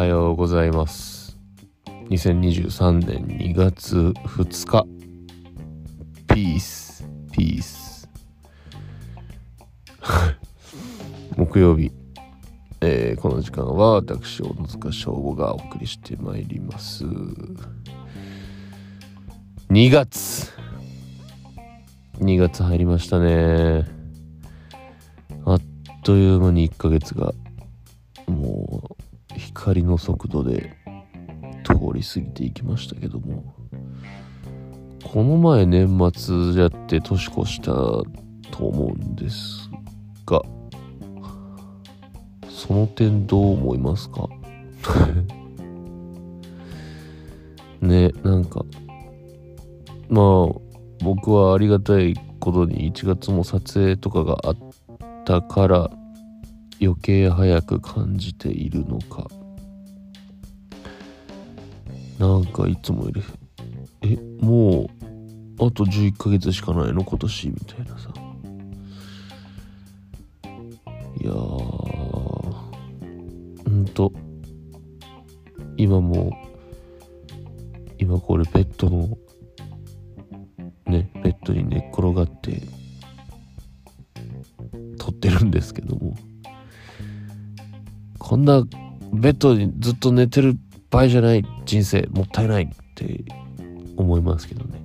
はようございます。2023年2月2日ピースピース木曜日、えー、この時間は私小野塚翔吾がお送りしてまいります。2月2月入りましたね。あっという間に1ヶ月が光の速度で通り過ぎていきましたけどもこの前年末やって年越したと思うんですがその点どう思いますか？ねなんかまあ僕はありがたいことに1月も撮影とかがあったから余計早く感じているのか。なんかいつもよりえもうあと11ヶ月しかないの？今年みたいなさ。いやーんと。今も今これベッドのねベッドに寝っ転がって撮ってるんですけども。こんなベッドにずっと寝てる場合じゃない人生もったいないって思いますけどね。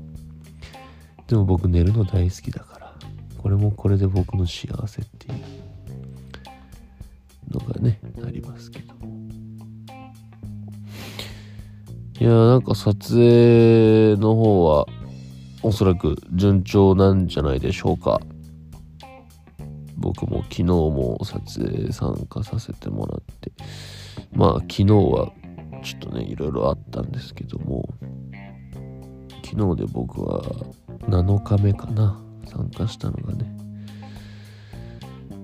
でも僕寝るの大好きだからこれもこれで僕の幸せっていうのがねありますけど。いやーなんか撮影の方はおそらく順調なんじゃないでしょうか。僕も昨日も撮影参加させてもらって。まあ昨日はちょっとねいろいろあったんですけども昨日で僕は7日目かな参加したのがね。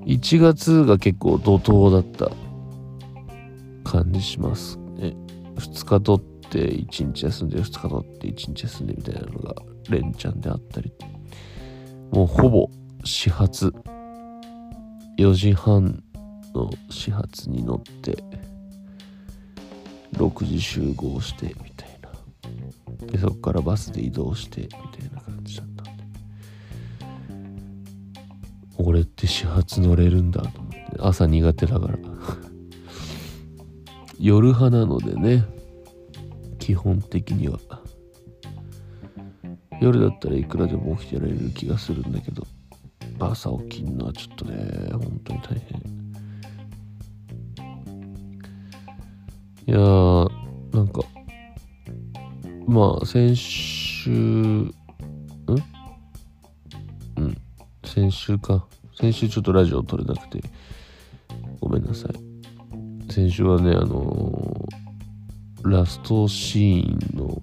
1月が結構怒涛だった感じしますね。2日取って1日休んで2日取って1日休んでみたいなのが連チャンであったり。もうほぼ始発。4時半の始発に乗って6時集合してみたいな。でそこからバスで移動してみたいな感じだったんで。俺って始発乗れるんだと思って。朝苦手だから。夜派なのでね。基本的には。夜だったらいくらでも起きてられる気がするんだけど。朝起きるのはちょっとね本当に大変。いやーなんかまあ先週ん？うん。先週か。先週ちょっとラジオ撮れなくて。ごめんなさい。先週はねあのー、ラストシーンの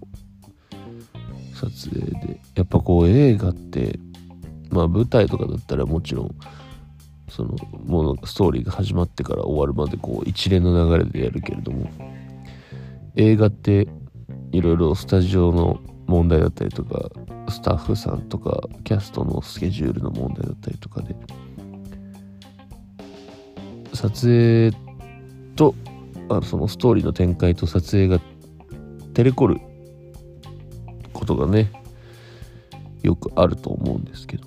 撮影でやっぱこう映画ってまあ舞台とかだったらもちろんそのものストーリーが始まってから終わるまでこう一連の流れでやるけれども映画っていろいろスタジオの問題だったりとかスタッフさんとかキャストのスケジュールの問題だったりとかで撮影とあそのストーリーの展開と撮影がテレコることがねよくあると思うんですけど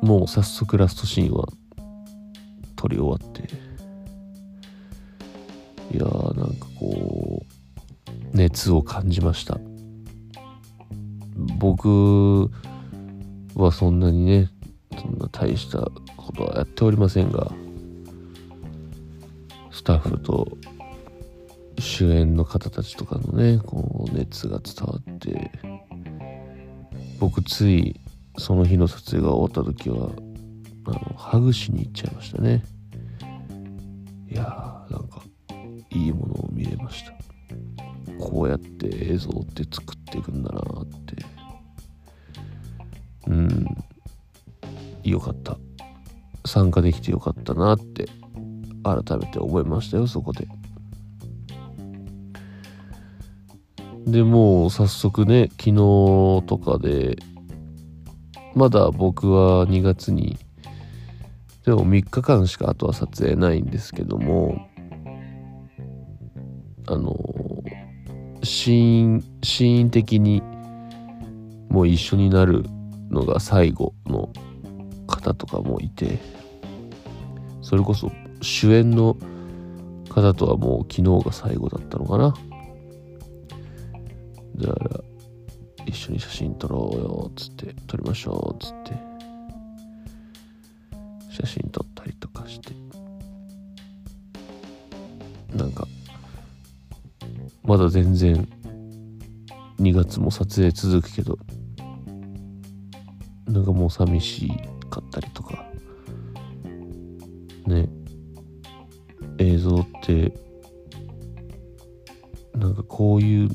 もう早速ラストシーンは撮り終わっていやーなんかこう熱を感じました。僕はそんなにねそんな大したことはやっておりませんがスタッフと主演の方たちとかのねこう熱が伝わって僕ついその日の撮影が終わった時はあのハグしに行っちゃいましたね。いやーなんかいいものを見れました。こうやって映像って作っていくんだなって。うん。よかった。参加できてよかったなって改めて思いましたよそこで。でもう早速ね昨日とかでまだ僕は2月にでも3日間しかあとは撮影ないんですけどもあのシーンシーン的にもう一緒になるのが最後の方とかもいてそれこそ主演の方とはもう昨日が最後だったのかな。だから一緒に写真撮ろうよっつって撮りましょうっつって写真撮ったりとかして。なんかまだ全然2月も撮影続くけどなんかもう寂しかったりとかね映像ってなんかこういう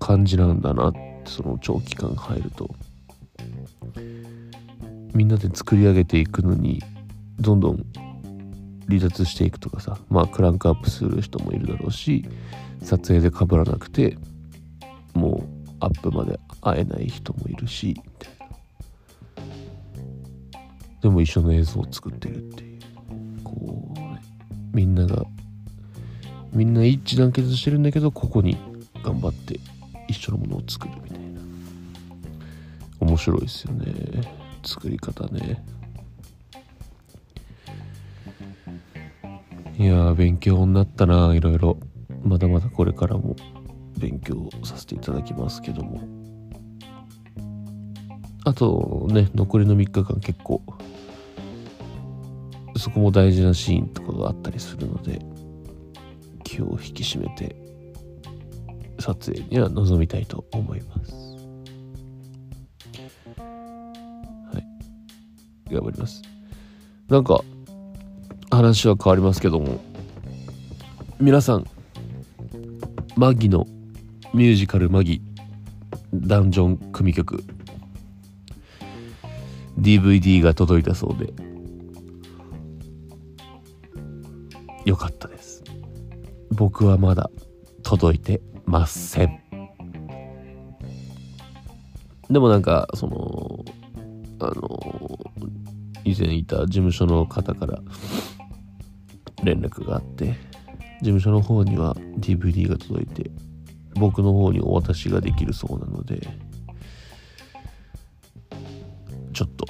感じなんだなってその長期間入ると。みんなで作り上げていくのにどんどん離脱していくとかさまあクランクアップする人もいるだろうし撮影でかぶらなくてもうアップまで会えない人もいるしみたいな。でも一緒の映像を作ってるっていう。こう、ね、みんながみんな一致団結してるんだけどここに頑張って一緒のものを作るみたいな。面白いですよね。作り方ね。いや勉強になったないろいろ。まだまだこれからも勉強させていただきますけども。あとね残りの3日間結構そこも大事なシーンとかがあったりするので気を引き締めて撮影には臨みたいと思います。はい。頑張ります。なんか話は変わりますけども。皆さんマギのミュージカルマギダンジョン組曲。DVD が届いたそうで。よかったです。僕はまだ届いてません。でもなんかそのあの以前いた事務所の方から連絡があって事務所の方には DVD が届いて僕の方にお渡しができるそうなのでちょっと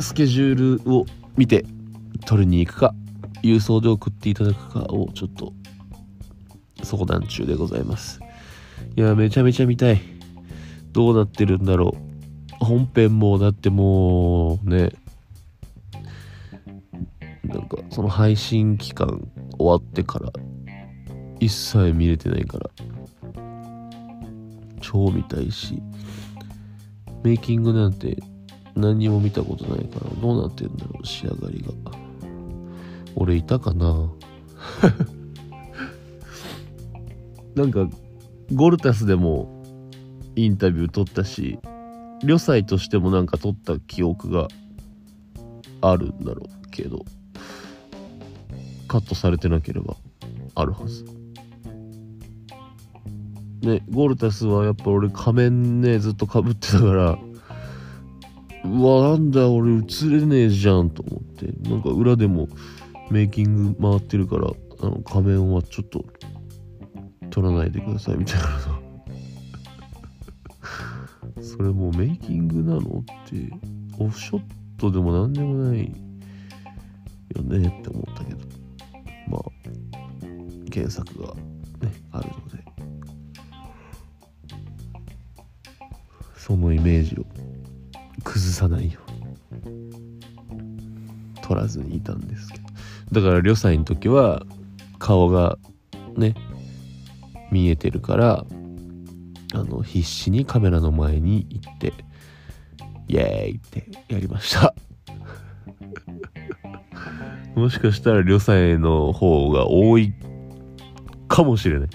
スケジュールを見て取りに行くか郵送で送っていただくかをちょっと相談中でございます。いやめちゃめちゃ見たい。どうなってるんだろう。本編もだってもうねその配信期間終わってから一切見れてないから超見たいしメイキングなんて何にも見たことないからどうなってんだろう仕上がりが。俺いたかな？なんかゴルタスでもインタビュー撮ったし旅祭としてもなんか撮った記憶があるんだろうけど。カットされてなければあるはず。ねゴルタスはやっぱ俺仮面ねずっとかぶってたからうわなんだ俺映れねえじゃんと思って。なんか裏でもメイキング回ってるからあの仮面はちょっと取らないでくださいみたいな それもうメイキングなのってオフショットでも何でもないよねって思ったけど。まあ原作がねあるので。そのイメージを崩さないように取らずにいたんですけど。だから旅祭の時は顔がね見えてるからあの必死にカメラの前に行ってイエーイってやりました。もしかしたら旅祭の方が多いかもしれない。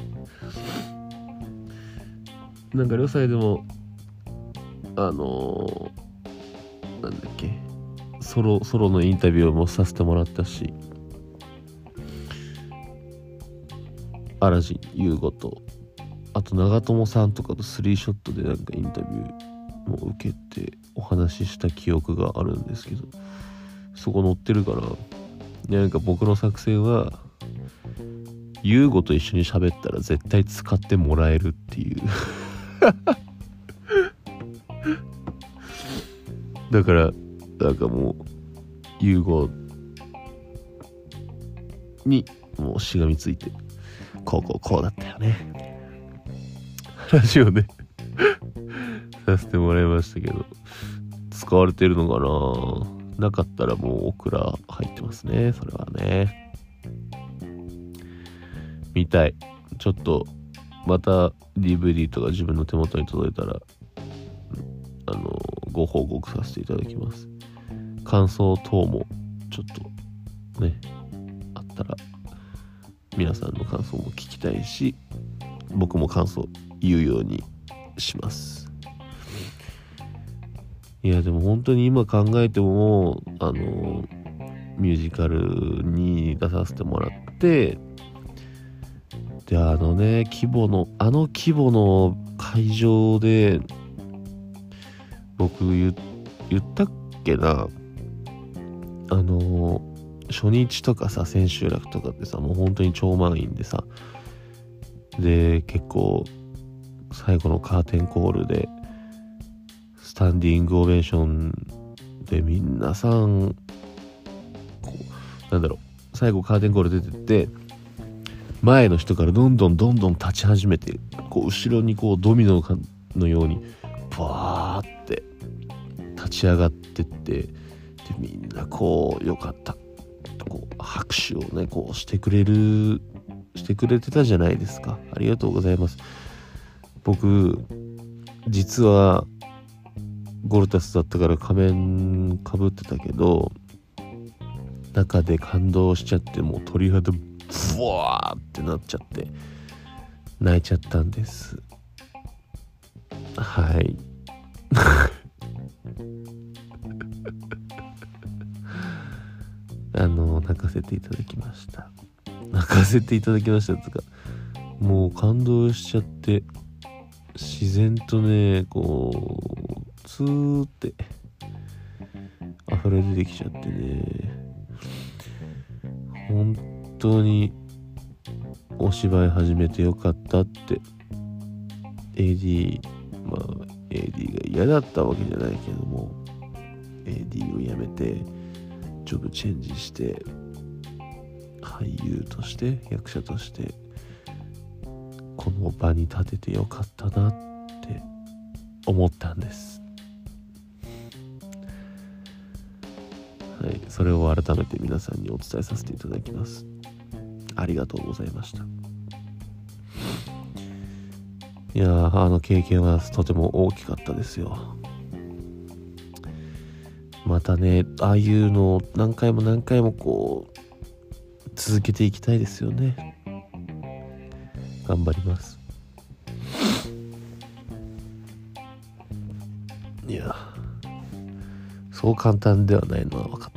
なんか旅祭でもあのー、なんだっけ。ソロソロのインタビューもさせてもらったし。アラジン優吾と。あと長友さんとかとスリーショットでなんかインタビューも受けてお話しした記憶があるんですけどそこ載ってるからなんか僕の作戦はユーゴと一緒に喋ったら絶対使ってもらえるっていう。だからなんかもうユーゴにもうしがみついてこうこうこうだったよね。話をねさせてもらいましたけど使われてるのかな？なかったらもうオクラ入ってますねそれはね。見たい。ちょっとまた DVD とか自分の手元に届いたらあのご報告させていただきます。感想等もちょっとねあったら皆さんの感想も聞きたいし僕も感想言うようにします。いやでも本当に今考えてもあのミュージカルに出させてもらってであのね規模のあの規模の会場で僕言ったっけなあの初日とかさ千秋楽とかってさもう本当に超満員でさで結構最後のカーテンコールでタンディングオベーションで皆さんこうなんだろう。最後カーテンコール出てって前の人からどんどんどんどん立ち始めてこう後ろにこうドミノのようにバーって立ち上がってってでみんなこうよかった。こう拍手をねこうしてくれるしてくれてたじゃないですか。ありがとうございます。僕実はゴルタスだったから仮面かぶってたけど中で感動しちゃってもう鳥肌ブワーってなっちゃって泣いちゃったんです。はい。あの泣かせていただきました。泣かせていただきましたとかもう感動しちゃって自然とねこうツーって溢れ出てきちゃってね。本当にお芝居始めてよかったって。AD まあ AD が嫌だったわけじゃないけども。AD を辞めてジョブチェンジして俳優として役者としてこの場に立ててよかったなって思ったんです。いそれを改めて皆さんにお伝えさせていただきます。ありがとうございました。いやあの経験はとても大きかったですよ。またねああいうのを何回も何回もこう続けていきたいですよね。頑張ります。いやそう簡単ではないのは分かって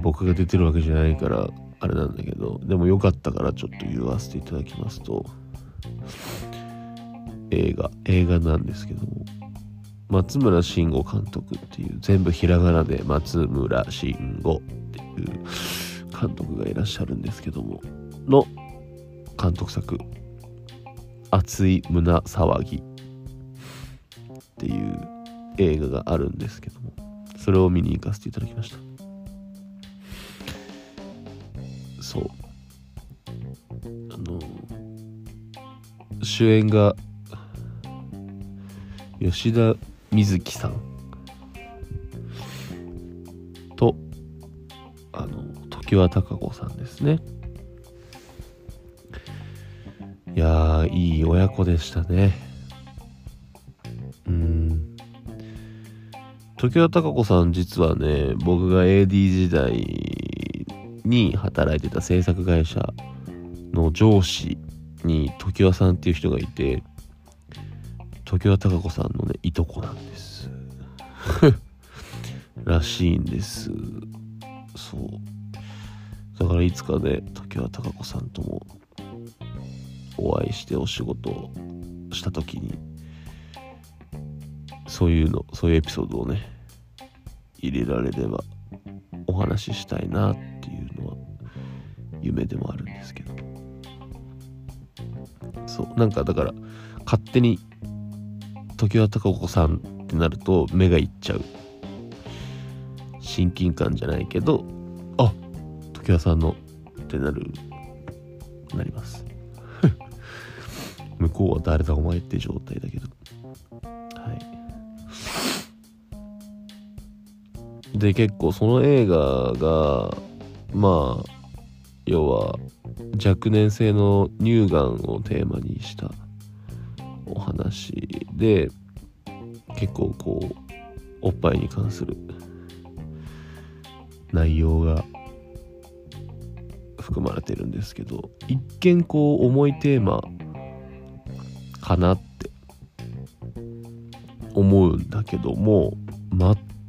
僕が出てるわけじゃないからあれなんだけどでもよかったからちょっと言わせていただきますと映画映画なんですけども松村慎吾監督っていう全部ひらがなで松村慎吾っていう監督がいらっしゃるんですけどもの監督作「熱い胸騒ぎ」っていう映画があるんですけどもそれを見に行かせていただきました。そう。あの主演が吉田瑞希さん。とあの常盤貴子さんですね。いやいい親子でしたね。時和孝子さん実はね僕が AD 時代に働いてた制作会社の上司に常盤さんっていう人がいて常盤貴子さんのねいとこなんです。らしいんです。そう。だからいつかね常盤貴子さんともお会いしてお仕事をした時にそういうのそういうエピソードをね入れられればお話ししたいなってていうのは夢でもあるんですけど。そうなんかだから勝手に常盤貴子さんってなると目がいっちゃう。親近感じゃないけどあ常盤さんのってなるなります。向こうは誰だお前って状態だけど。はい。で結構その映画がまあ要は若年性の乳がんをテーマにしたお話で結構こうおっぱいに関する内容が含まれてるんですけど一見こう重いテーマかなって思うんだけども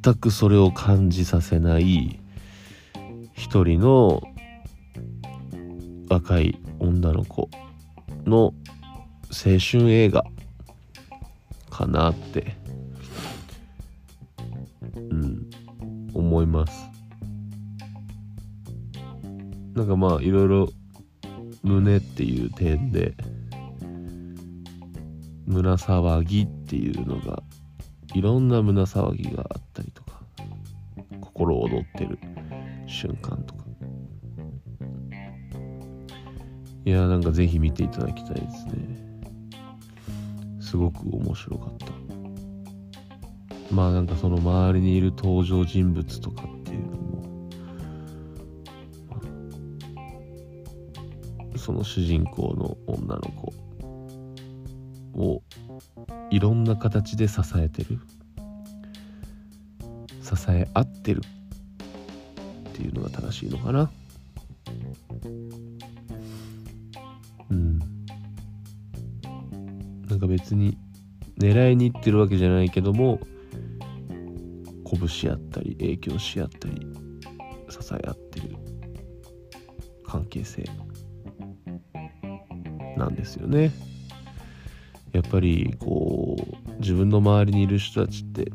全くそれを感じさせない一人の若い女の子の青春映画かなってうん思います。なんかまあいろいろ胸っていう点で胸騒ぎっていうのがいろんな胸騒ぎがあったりとか心躍ってる。瞬間とか。いやなんかぜひ見ていただきたいですね。すごく面白かった。まあなんかその周りにいる登場人物とかっていうのも、その主人公の女の子をいろんな形で支えてる。支え合ってる。っていうのが正しいのかなうんなんか別に狙いにいってるわけじゃないけども鼓舞し合ったり影響し合ったり支え合ってる関係性なんですよね。やっぱりこう自分の周りにいる人たちって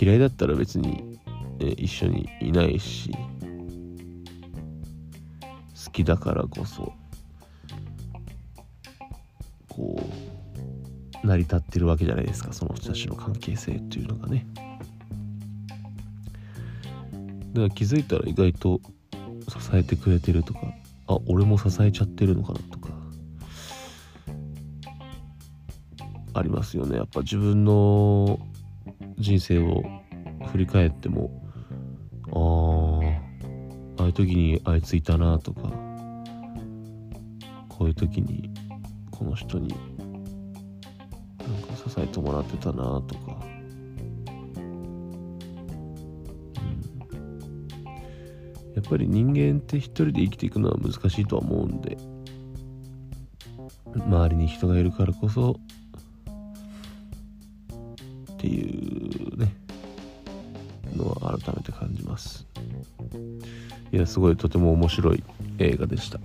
嫌いだったら別に、ね、一緒にいないし好きだからこそこう成り立ってるわけじゃないですかその人たちの関係性っていうのがね。だから気づいたら意外と支えてくれてるとかあ俺も支えちゃってるのかなとかありますよね。やっぱ自分の人生を振り返ってもあああいう時にあいついたなとかこういう時にこの人になんか支えてもらってたなとか、うん、やっぱり人間って一人で生きていくのは難しいとは思うんで周りに人がいるからこそます。いやすごいとても面白い映画でした。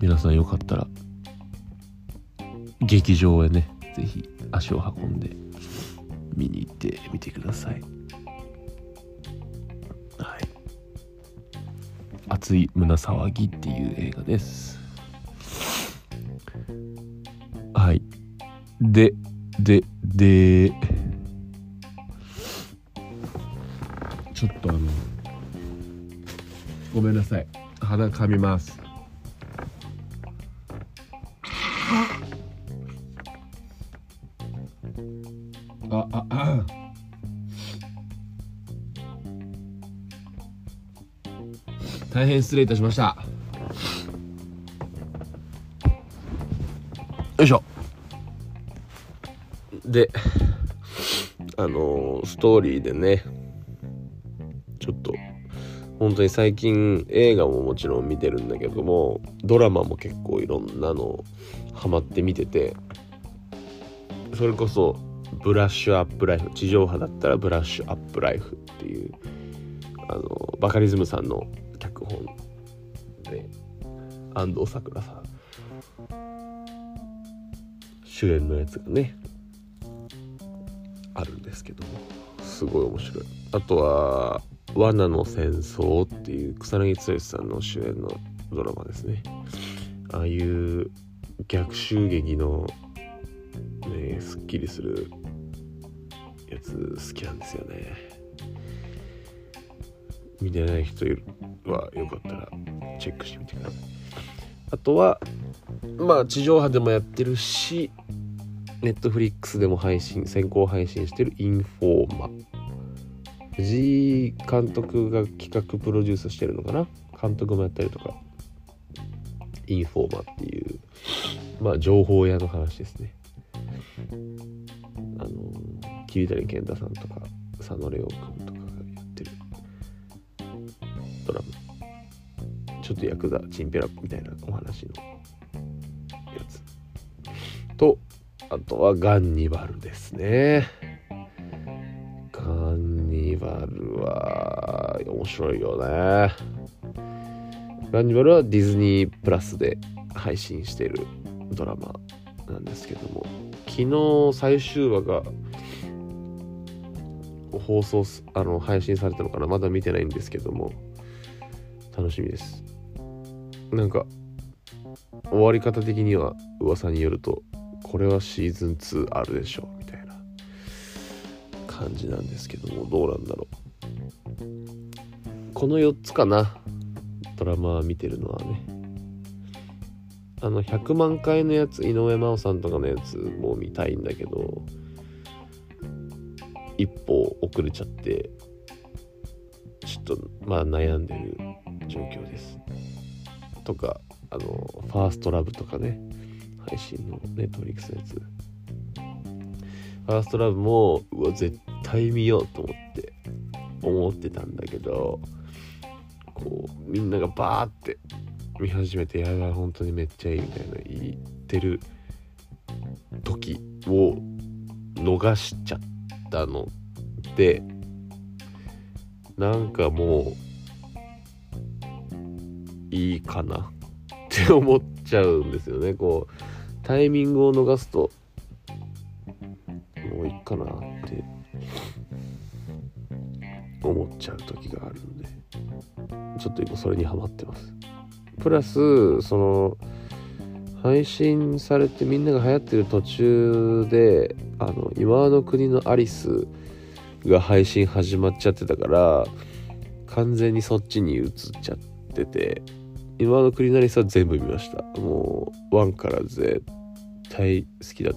皆さんよかったら劇場へね是非足を運んで見に行ってみてください。はい。熱い胸騒ぎっていう映画です。はい。でででめんなさい。鼻かみます。あああ。大変失礼いたしました。よいしょ。であの、ストーリーでね本当に最近映画ももちろん見てるんだけどもドラマも結構いろんなのハマって見ててそれこそブラッシュアップライフ地上波だったらブラッシュアップライフっていうあのバカリズムさんの脚本で安藤サクラさん主演のやつがねあるんですけどもすごい面白い。あとは「罠の戦争」っていう草薙剛さんの主演のドラマですね。ああいう逆襲撃のねすっきりするやつ好きなんですよね。見てない人はよかったらチェックしてみてください。あとはまあ地上波でもやってるしネットフリックスでも配信先行配信してるインフォーマ。藤井監督が企画プロデュースしてるのかな？監督もやったりとか。インフォーマっていうまあ情報屋の話ですね。あの桐谷健太さんとか佐野レオ君とかがやってる。ドラマ。ちょっとヤクザチンペラみたいなお話のやつ。とあとはガンニバルですね。は面白いよね。ガンニバルはディズニープラスで配信しているドラマなんですけども。昨日最終話が放送あの配信されたのかな？まだ見てないんですけども。楽しみです。なんか終わり方的には噂によるとこれはシーズン2あるでしょう。みたいな感じなんですけども。どうなんだろう。この4つかな。ドラマ見てるのはね。あの100万回のやつ井上真央さんとかのやつも見たいんだけど一歩遅れちゃってちょっとまあ悩んでる状況です。とかあのファーストラブとかね。配信のネットフリックスのやつ。ファーストラブもうわ絶対見ようと思って。思ってたんだけどこうみんながバーって見始めてやばい本当にめっちゃいいみたいな言ってる時を逃しちゃったのでなんかもういいかなって思っちゃうんですよね。こうタイミングを逃すともういいかなって思っちゃう時があるんでちょっと今それにハマってます。プラスその配信されてみんなが流行ってる途中であの今の国のアリスが配信始まっちゃってたから完全にそっちに移っちゃってて今の国のアリスは全部見ました。もう1から絶対好きだっ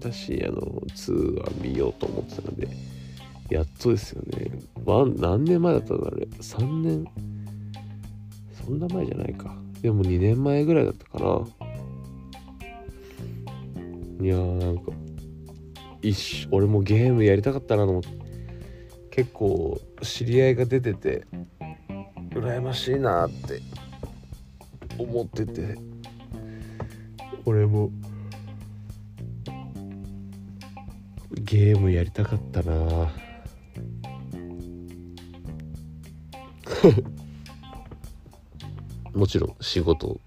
たしあの2は見ようと思ってたので。やっとですよね。何年前だったのあれ。3年。そんな前じゃないか。でも2年前ぐらいだったかな。いやーなんか一俺もゲームやりたかったなと思って。結構知り合いが出てて羨ましいなって思ってて。俺もゲームやりたかったな もちろん仕事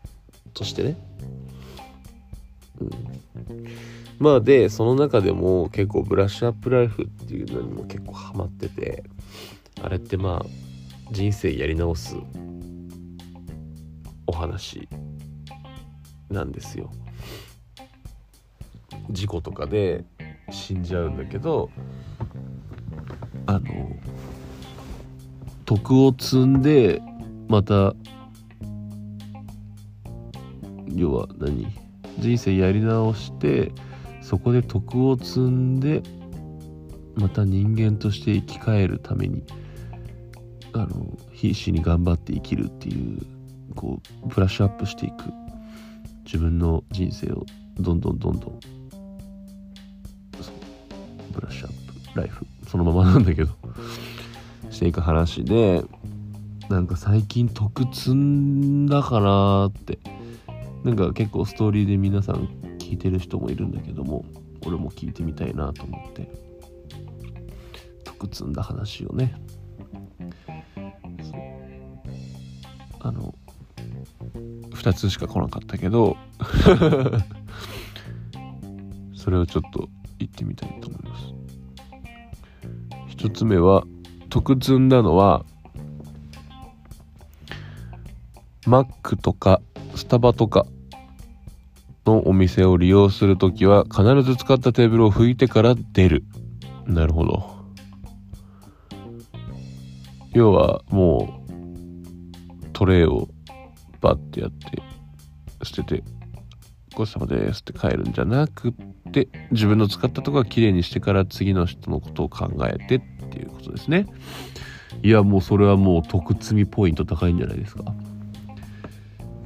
としてね。うん。まあでその中でも結構ブラッシュアップライフっていうのにも結構ハマってて。あれってまあ人生やり直すお話なんですよ。事故とかで死んじゃうんだけどあの徳を積んでまた要は何？人生やり直してそこで徳を積んでまた人間として生き返るためにあの必死に頑張って生きるっていうこうブラッシュアップしていく。自分の人生をどんどんどんどんブラッシュアップライフ。そのままなんだけど。していく話でなんか最近得積んだかなって。なんか結構ストーリーで皆さん聞いてる人もいるんだけども俺も聞いてみたいなと思って。得積んだ話をね。あの2つしか来なかったけど それをちょっと言ってみたいと思います。1つ目は得積んだのはマックとかスタバとかのお店を利用するときは必ず使ったテーブルを拭いてから出る。なるほど。要はもうトレイをバッてやって捨ててごちそうさまですって帰るんじゃなくって自分の使ったとこはきれいにしてから次の人のことを考えてっていうことですね。いやもうそれはもう得積みポイント高いんじゃないですか。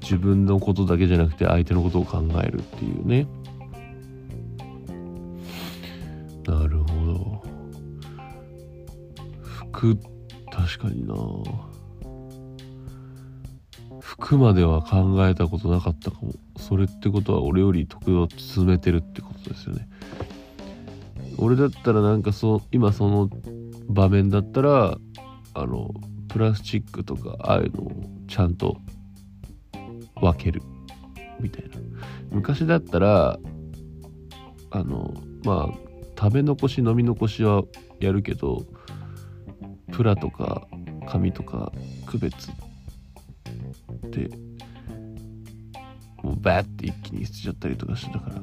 自分のことだけじゃなくて相手のことを考えるっていうね。なるほど。服確かにな。服までは考えたことなかったかも。それってことは俺より得を詰めてるってことですよね。俺だったらなんかそう今その場面だったらあのプラスチックとかああいうのをちゃんと分ける。みたいな。昔だったらあのまあ食べ残し飲み残しはやるけどプラとか紙とか区別でもうバーって一気に捨てちゃったりとかしてたから。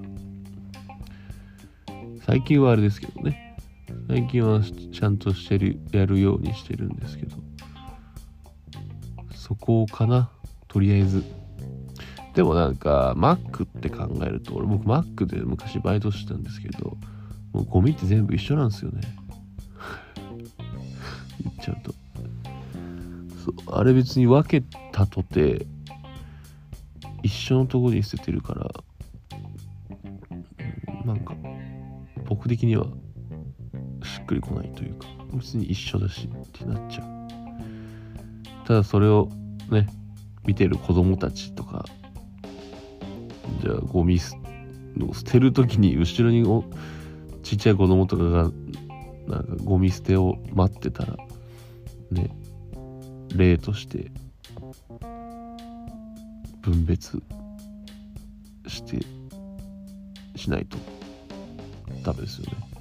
最近はあれですけどね。最近はちゃんとしてるやるようにしてるんですけどそこかなとりあえずでもなんか、マックって考えると、俺僕マックで昔バイトしてたんですけど、もうゴミって全部一緒なんですよね。言っちゃうと。そうあれ別に分けたとて、一緒のとこに捨ててるから、なんか、僕的にはしっくりこないというか、別に一緒だしってなっちゃう。ただそれをね、見てる子供たちとかじゃあゴミ捨てる時に後ろにおちっちゃい子供とかがなんかゴミ捨てを待ってたらね例として分別してしないとダメですよね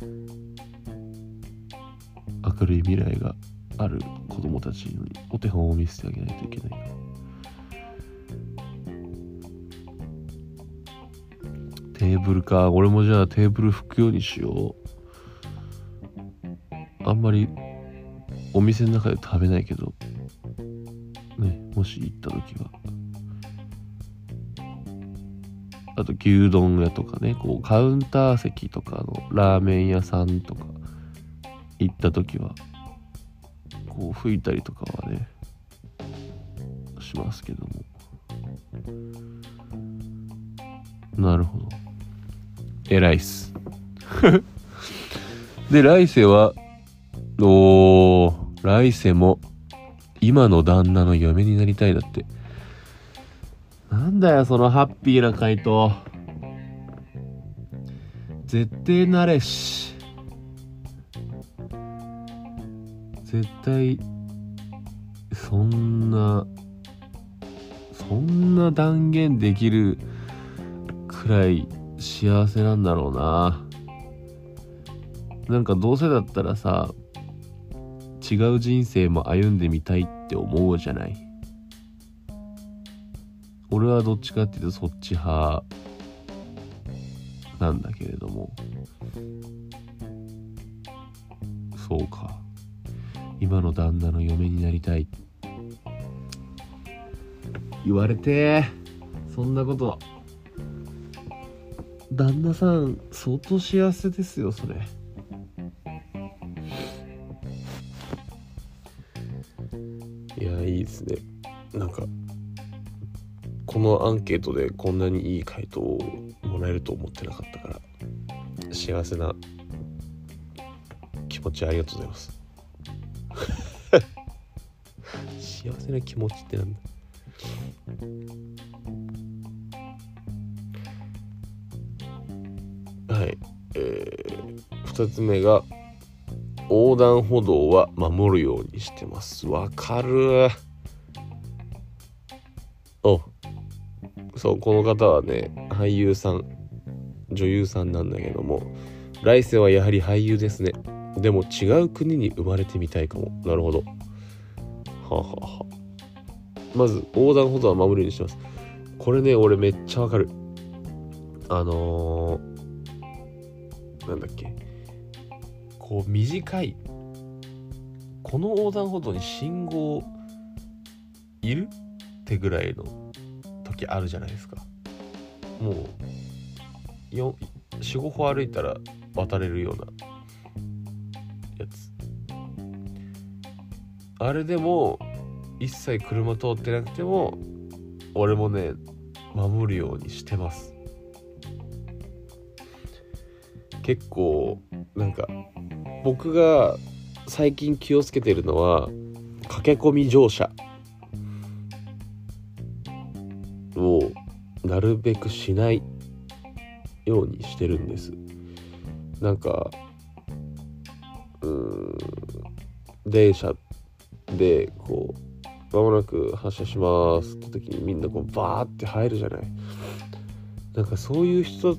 明るい未来がある子供たちにお手本を見せてあげないといけないからテーブルか。俺もじゃあテーブル拭くようにしよう。あんまりお店の中で食べないけど、ね、もし行った時は。あと牛丼屋とかね、こうカウンター席とかのラーメン屋さんとか行った時は、こう拭いたりとかはね、しますけども。なるほど。偉いっす。で、来世は、おー、来世も、今の旦那の嫁になりたいだって。なんだよ、そのハッピーな回答。絶対なれし。絶対、そんな、そんな断言できるくらい幸せなんだろうななんかどうせだったらさ違う人生も歩んでみたいって思うじゃない俺はどっちかっていうとそっち派なんだけれども。そうか。今の旦那の嫁になりたい。言われて。そんなこと。旦那さん相当幸せですよそれ。いやいいですね。なんかこのアンケートでこんなにいい回答をもらえると思ってなかったから幸せな気持ちありがとうございます。幸せな気持ちってなんだ？はいえー、2つ目が横断歩道は守るようにしてます。わかるそうこの方はね俳優さん女優さんなんだけども来世はやはり俳優ですね。でも違う国に生まれてみたいかも。なるほど。はあ、はあはあ、まず横断歩道は守るようにします。これね俺めっちゃわかる。あのー、なんだっけ。こう短い。この横断歩道に信号いる？ってぐらいの時あるじゃないですか。もう45歩歩いたら渡れるようなやつ。あれでも一切車通ってなくても俺もね守るようにしてます。結構なんか僕が最近気をつけてるのは駆け込み乗車。なるべくしないようにしてるんです。なんかうん電車でこう間もなく発車しますって時にみんなこうバーって入るじゃない。なんかそういう人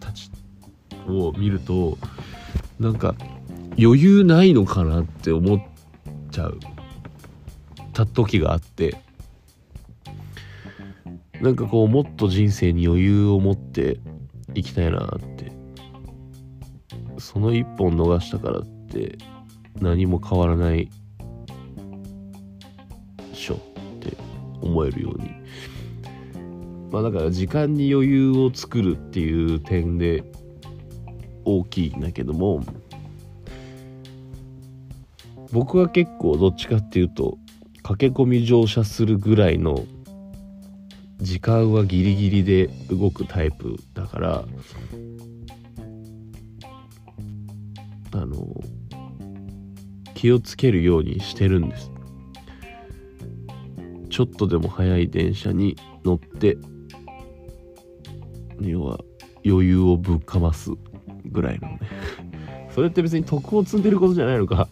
たちを見るとなんか余裕ないのかなって思っちゃう。た時があって。なんかこうもっと人生に余裕を持っていきたいなって。その一本逃したからって何も変わらないしょって思えるように。まあだから時間に余裕を作るっていう点で大きいんだけども僕は結構どっちかっていうと駆け込み乗車するぐらいの時間はギリギリで動くタイプだからあの気をつけるようにしてるんです。ちょっとでも速い電車に乗って要は余裕をぶっかますぐらいのね。それって別に徳を積んでることじゃないのか。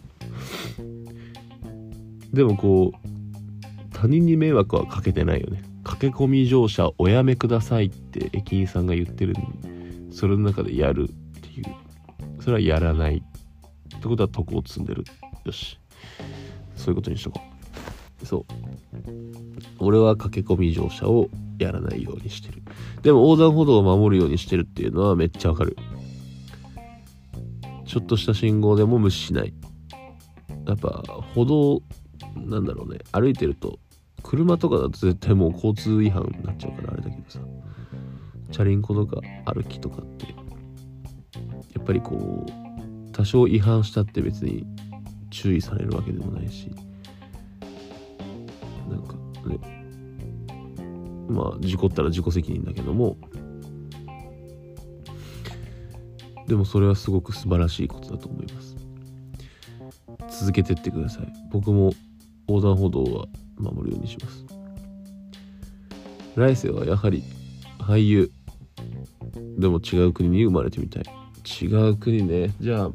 でもこう他人に迷惑はかけてないよね。駆け込み乗車おやめくださいって駅員さんが言ってるのにそれの中でやるっていう。それはやらないってことは徳を積んでる。よし。そういうことにしとこう。そう。俺は駆け込み乗車をやらないようにしてる。でも横断歩道を守るようにしてるっていうのはめっちゃわかる。ちょっとした信号でも無視しない。やっぱ歩道なんだろうね。歩いてると車とかだと絶対もう交通違反になっちゃうからあれだけどさ。チャリンコとか歩きとかってやっぱりこう多少違反したって別に注意されるわけでもないし。なんかね。まあ事故ったら自己責任だけども。でもそれはすごく素晴らしいことだと思います。続けてってください。僕も横断歩道は守るようにします。来世はやはり俳優。でも違う国に生まれてみたい。違う国ね。じゃあ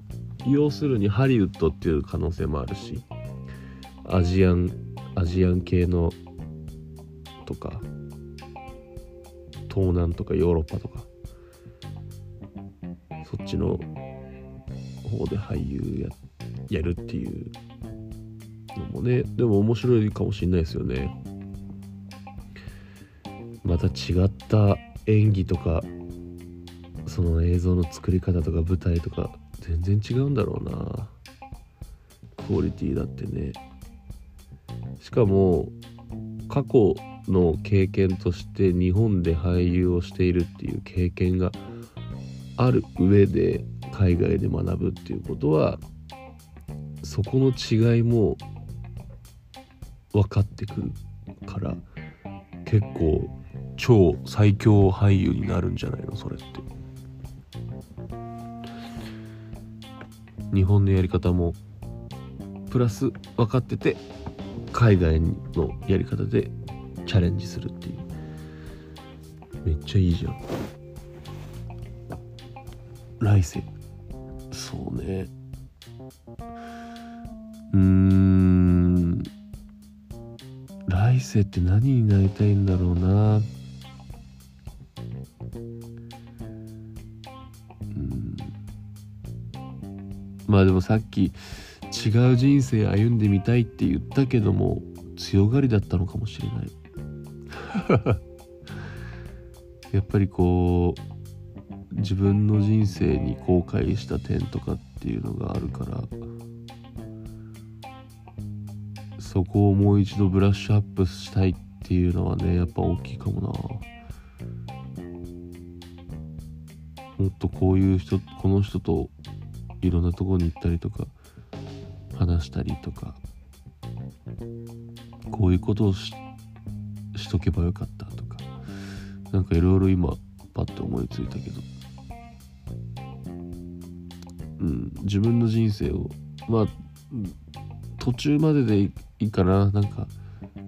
要するにハリウッドっていう可能性もあるし。アジアンアジアン系のとか。東南とかヨーロッパとか。そっちの方で俳優ややるっていう。のもねでも面白いかもしれないですよね。また違った演技とかその映像の作り方とか舞台とか全然違うんだろうな。クオリティだってね。しかも過去の経験として日本で俳優をしているっていう経験がある上で海外で学ぶっていうことはそこの違いも分かってくるから結構超最強俳優になるんじゃないの？それって。日本のやり方もプラス分かってて海外のやり方でチャレンジするっていう。めっちゃいいじゃん。来世。そうね。うーん。来世って何になりたいんだろうな。うん。まあでもさっき違う人生歩んでみたいって言ったけども強がりだったのかもしれない。やっぱりこう自分の人生に後悔した点とかっていうのがあるから。そこをもう一度ブラッシュアップしたいっていうのはねやっぱ大きいかもな。もっとこういう人この人といろんなとこに行ったりとか話したりとかこういうことをししとけばよかったとかなんかいろいろ今パッと思いついたけど。うん自分の人生をまあ途中まででいいかな。なんか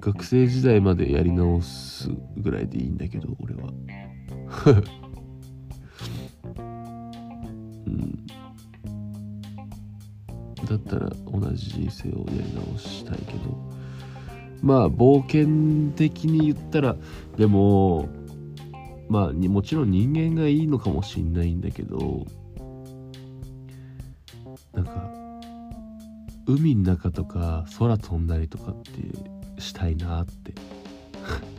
学生時代までやり直すぐらいでいいんだけど俺は。うん。だったら同じ人生をやり直したいけど。まあ冒険的に言ったらでもまあもちろん人間がいいのかもしんないんだけど海の中とか空飛んだりとかってしたいなって。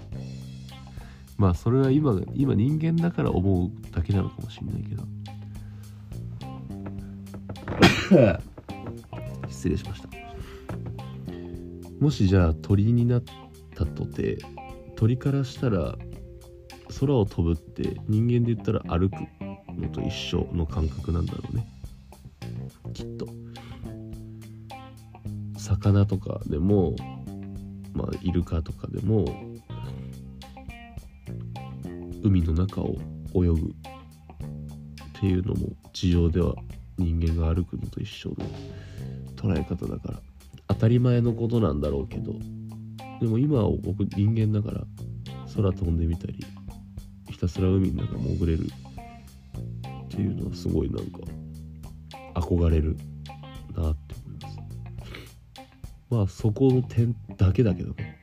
まあそれは今今人間だから思うだけなのかもしんないけど。失礼しました。もしじゃあ鳥になったとて鳥からしたら空を飛ぶって人間で言ったら歩くのと一緒の感覚なんだろうねとかでもまあイルカとかでも海の中を泳ぐっていうのも地上では人間が歩くのと一緒の捉え方だから当たり前のことなんだろうけどでも今は僕人間だから空飛んでみたりひたすら海の中潜れるっていうのはすごいなんか憧れるなってまあそこの点だけだけど。ね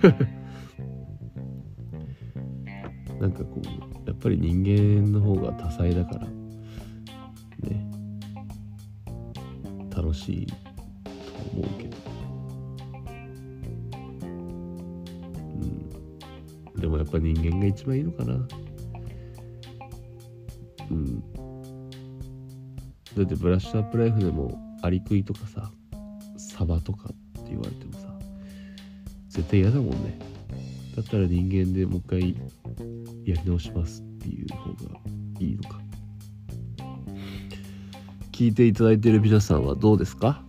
なんかこうやっぱり人間の方が多彩だからね。楽しいと思うけど。うん。でもやっぱ人間が一番いいのかな。うん。だってブラッシュアップライフでもアリクイとかさサバとかって言われてもさ絶対嫌だもんね。だったら人間でもう一回やり直しますっていう方がいいのか。聞いていただいている皆さんはどうですか？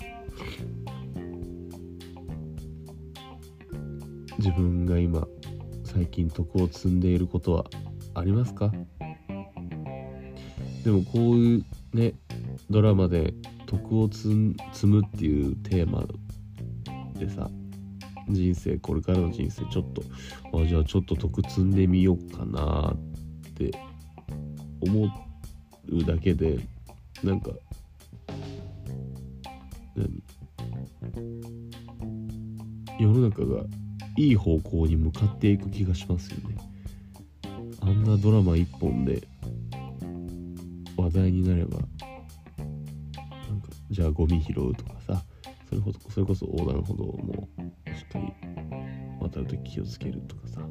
自分が今最近徳を積んでいることはありますか？でもこういうねドラマで徳を積むっていうテーマでさ人生これからの人生ちょっとあじゃあちょっと徳積んでみようかなって思うだけでなんか何？世の中がいい方向に向かっていく気がしますよね。あんなドラマ一本で話題になればなんかじゃあゴミ拾うとかさそれほどそれこそ横断歩道もしっかり渡るとき気をつけるとかさ。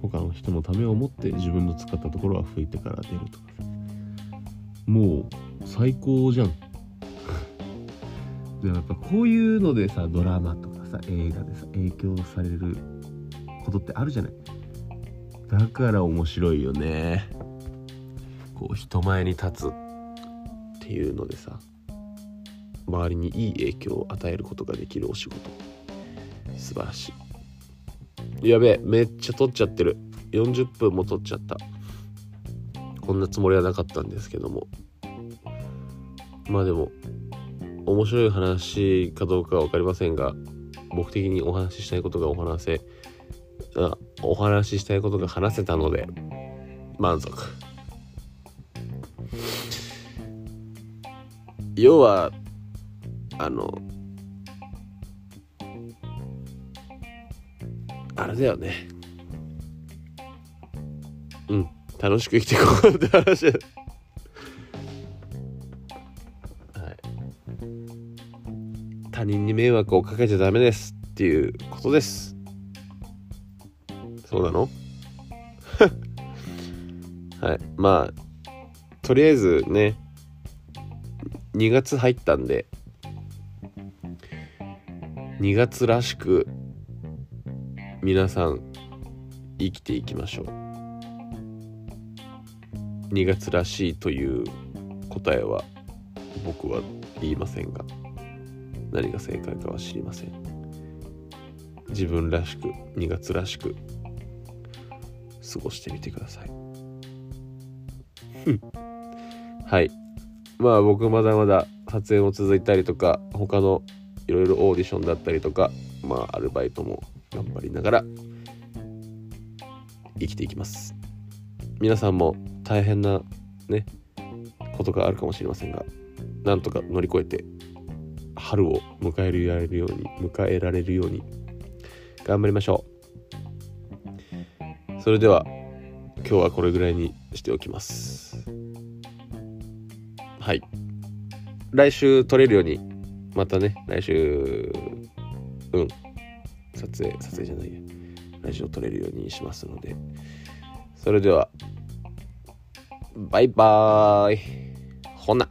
他の人のためを思って自分の使ったところは拭いてから出るとかさ。もう最高じゃん。でもやっぱこういうのでさドラマとかさ映画でさ影響されることってあるじゃない。だから面白いよね。こう人前に立つっていうのでさ。周りにいい影響を与えることができるお仕事。素晴らしい。やべえめっちゃ撮っちゃってる。40分も撮っちゃった。こんなつもりはなかったんですけども。まあでも面白い話かどうかは分かりませんが僕的にお話ししたいことがお話せあお話ししたいことが話せたので満足。要はあのあれだよね。うん楽しく生きていこうって話。はい。他人に迷惑をかけちゃダメですっていうことです。そうなの？はい。まあとりあえずね2月入ったんで2月らしく皆さん生きていきましょう。2月らしいという答えは僕は言いませんが何が正解かは知りません。自分らしく2月らしく過ごしてみてください。はい。まあ僕まだまだ撮影も続いたりとか他のいろいろオーディションだったりとかまあアルバイトも頑張りながら生きていきます。皆さんも大変なねことがあるかもしれませんがなんとか乗り越えて春を迎えられるように迎えられるように頑張りましょう。それでは今日はこれぐらいにしておきます。はい。来週撮れるようにまたね来週うん。撮影撮影じゃないや。ラジオ撮れるようにしますので。それではバイバーイ。ほな。